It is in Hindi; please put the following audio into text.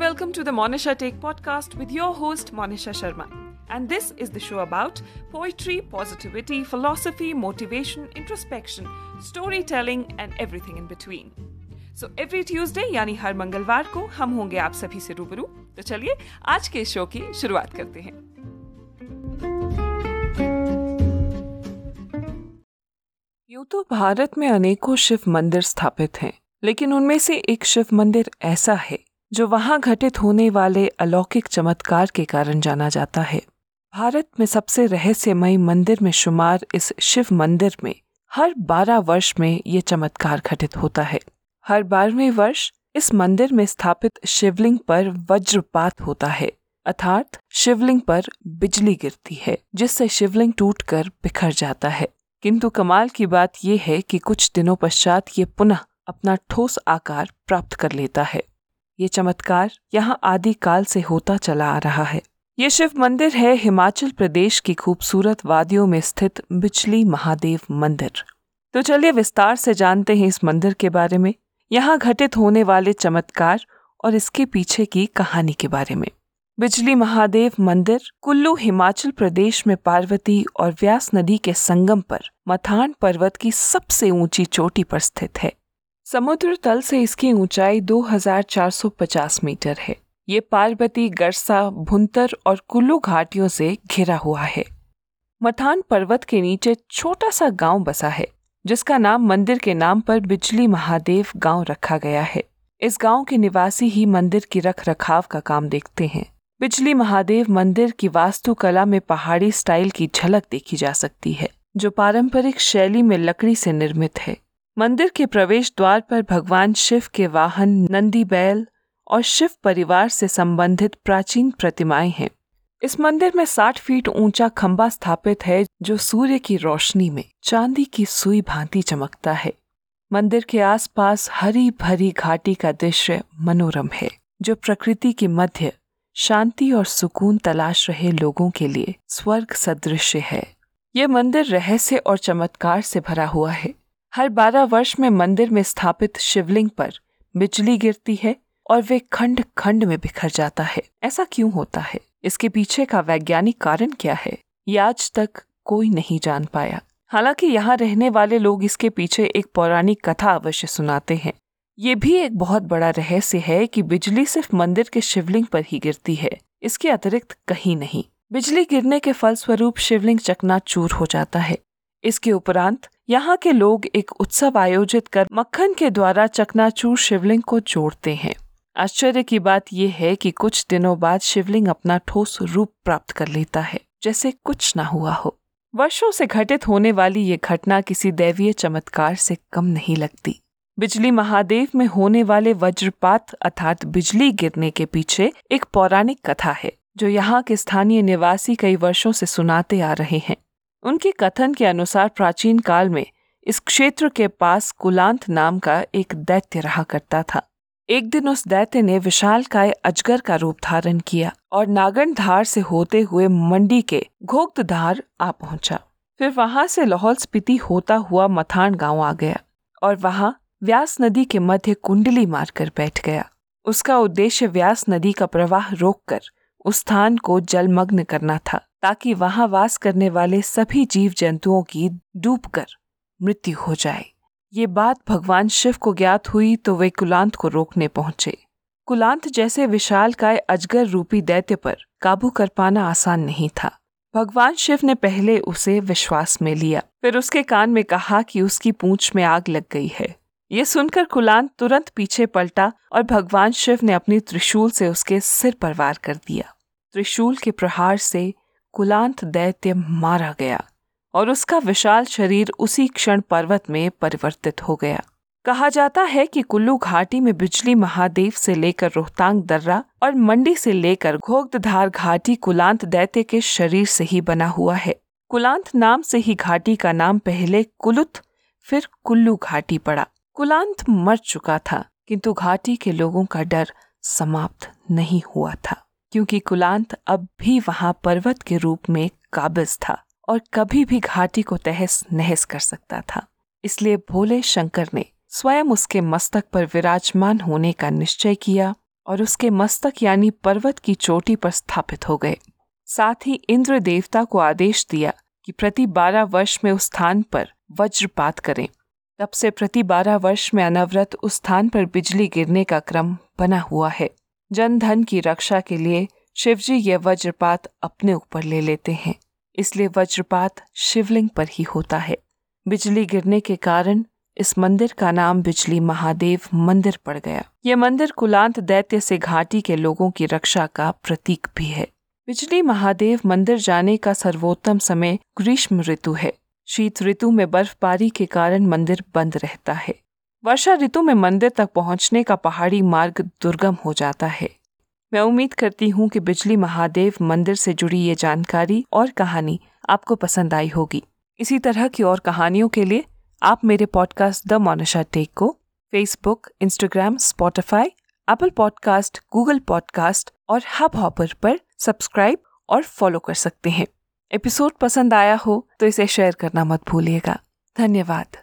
welcome to the Monisha Take podcast with your host Monisha Sharma. And this is the show about poetry, positivity, philosophy, motivation, introspection, storytelling and everything in between. So every Tuesday यानी हर मंगलवार को हम होंगे आप सभी से रूबरू तो चलिए आज के शो की शुरुआत करते हैं यूँ तो भारत में अनेकों शिव मंदिर स्थापित हैं लेकिन उनमें से एक शिव मंदिर ऐसा है जो वहाँ घटित होने वाले अलौकिक चमत्कार के कारण जाना जाता है। भारत में सबसे रहस्यमय मंदिर में शुमार इस शिव मंदिर में हर बारह वर्ष में ये चमत्कार घटित होता है। हर बारहवें वर्ष इस मंदिर में स्थापित शिवलिंग पर वज्रपात होता है, अर्थात शिवलिंग पर बिजली गिरती है, जिससे शिवलिंग टूटकर बिखर जाता है। किंतु कमाल की बात यह है कि कुछ दिनों पश्चात ये पुनः अपना ठोस आकार प्राप्त कर लेता है। ये चमत्कार यहाँ आदि काल से होता चला आ रहा है। ये शिव मंदिर है हिमाचल प्रदेश की खूबसूरत वादियों में स्थित बिचली महादेव मंदिर। तो चलिए विस्तार से जानते हैं इस मंदिर के बारे में, यहाँ घटित होने वाले चमत्कार और इसके पीछे की कहानी के बारे में। बिजली महादेव मंदिर कुल्लू हिमाचल प्रदेश में पार्वती और व्यास नदी के संगम पर मथान पर्वत की सबसे ऊँची चोटी पर स्थित है। समुद्र तल से इसकी ऊंचाई 2450 मीटर है। ये पार्वती, गरसा, भुंतर और कुल्लू घाटियों से घिरा हुआ है। मथान पर्वत के नीचे छोटा सा गाँव बसा है, जिसका नाम मंदिर के नाम पर बिजली महादेव गाँव रखा गया है। इस गाँव के निवासी ही मंदिर की रख रखाव का काम देखते हैं। बिजली महादेव मंदिर की वास्तुकला में पहाड़ी स्टाइल की झलक देखी जा सकती है, जो पारंपरिक शैली में लकड़ी से निर्मित है। मंदिर के प्रवेश द्वार पर भगवान शिव के वाहन, नंदी बैल और शिव परिवार से संबंधित प्राचीन प्रतिमाएँ हैं। इस मंदिर में 60 फीट ऊँचा खंबा स्थापित है, जो सूर्य की रोशनी में चांदी की सुई भांति चमकता है। मंदिर के आसपास हरी भरी घाटी का दृश्य मनोरम है, जो प्रकृति के मध्य शांति और सुकून तलाश रहे लोगों के लिए स्वर्ग सदृश है। यह मंदिर रहस्य और चमत्कार से भरा हुआ है। हर बारह वर्ष में मंदिर में स्थापित शिवलिंग पर बिजली गिरती है और वे खंड खंड में बिखर जाता है। ऐसा क्यों होता है? इसके पीछे का वैज्ञानिक कारण क्या है? ये आज तक कोई नहीं जान पाया। हालाँकि यहाँ रहने वाले लोग इसके पीछे एक पौराणिक कथा अवश्य सुनाते हैं। ये भी एक बहुत बड़ा रहस्य है कि बिजली सिर्फ़ मंदिर के शिवलिंग पर ही गिरती है। इसके अतिरिक्त कहीं नहीं। बिजली गिरने के फलस्वरूप शिवलिंग चकनाचूर हो जाता है। इसके उपरांत यहाँ के लोग एक उत्सव आयोजित कर मक्खन के द्वारा चकनाचूर शिवलिंग को जोड़ते हैं। आश्चर्य की बात यह है कि कुछ दिनों बाद शिवलिंग अपना ठोस रूप प्राप्त कर लेता है, जैसे कुछ ना हुआ हो। वर्षों से घटित होने वाली ये घटना किसी दैवीय चमत्कार से कम नहीं लगती। बिजली महादेव में होने वाले वज्रपात अर्थात बिजली गिरने के पीछे एक पौराणिक कथा है, जो यहाँ के स्थानीय निवासी कई वर्षों से सुनाते आ रहे हैं। उनके कथन के अनुसार प्राचीन काल में इस क्षेत्र के पास कुलांत नाम का एक दैत्य रहा करता था। एक दिन उस दैत्य ने विशाल काय अजगर का रूप धारण किया और नागन धार से होते हुए मंडी के घोक्त धार आ पहुँचा। फिर वहाँ से लाहौल स्पीति होता हुआ मथान गाँव आ गया और वहाँ व्यास नदी के मध्य कुंडली मारकर बैठ गया। उसका उद्देश्य व्यास नदी का प्रवाह रोककर उस स्थान को जलमग्न करना था, ताकि वहाँ वास करने वाले सभी जीव जंतुओं की डूबकर मृत्यु हो जाए। ये बात भगवान शिव को ज्ञात हुई तो वे कुलांत को रोकने पहुँचे। कुलांत जैसे विशाल काय अजगर रूपी दैत्य पर काबू कर पाना आसान नहीं था। भगवान शिव ने पहले उसे विश्वास में लिया, फिर उसके कान में कहा कि उसकी पूंछ में आग लग गई है। ये सुनकर कुलांत तुरंत पीछे पलटा और भगवान शिव ने अपनी त्रिशूल से उसके सिर पर वार कर दिया। त्रिशूल के प्रहार से कुलांत दैत्य मारा गया और उसका विशाल शरीर उसी क्षण पर्वत में परिवर्तित हो गया। कहा जाता है कि कुल्लू घाटी में बिजली महादेव से लेकर रोहतांग दर्रा और मंडी से लेकर घोगधार घाटी कुलांत दैत्य के शरीर से ही बना हुआ है। कुलांत नाम से ही घाटी का नाम पहले कुलुत, फिर कुल्लू घाटी पड़ा। कुलांत मर चुका था, किंतु घाटी के लोगों का डर समाप्त नहीं हुआ था, क्योंकि कुलांत अब भी वहाँ पर्वत के रूप में काबिज था और कभी भी घाटी को तहस नहस कर सकता था। इसलिए भोले शंकर ने स्वयं उसके मस्तक पर विराजमान होने का निश्चय किया और उसके मस्तक यानी पर्वत की चोटी पर स्थापित हो गए। साथ ही इंद्र देवता को आदेश दिया कि प्रति बारह वर्ष में उस स्थान पर वज्रपात करें। तब से प्रति बारह वर्ष में अनवरत उस स्थान पर बिजली गिरने का क्रम बना हुआ है। जन धन की रक्षा के लिए शिवजी यह वज्रपात अपने ऊपर ले लेते हैं। इसलिए वज्रपात शिवलिंग पर ही होता है। बिजली गिरने के कारण इस मंदिर का नाम बिजली महादेव मंदिर पड़ गया। यह मंदिर कुलांत दैत्य से घाटी के लोगों की रक्षा का प्रतीक भी है। बिजली महादेव मंदिर जाने का सर्वोत्तम समय ग्रीष्म ऋतु है। शीत ऋतु में बर्फबारी के कारण मंदिर बंद रहता है। वर्षा ऋतु में मंदिर तक पहुँचने का पहाड़ी मार्ग दुर्गम हो जाता है। मैं उम्मीद करती हूँ कि बिजली महादेव मंदिर से जुड़ी ये जानकारी और कहानी आपको पसंद आई होगी। इसी तरह की और कहानियों के लिए आप मेरे पॉडकास्ट द मोनिशा टेक को Facebook Instagram Spotify Apple podcast Google podcast और हब हॉपर पर सब्सक्राइब और फॉलो कर सकते हैं। एपिसोड पसंद आया हो तो इसे शेयर करना मत भूलिएगा। धन्यवाद।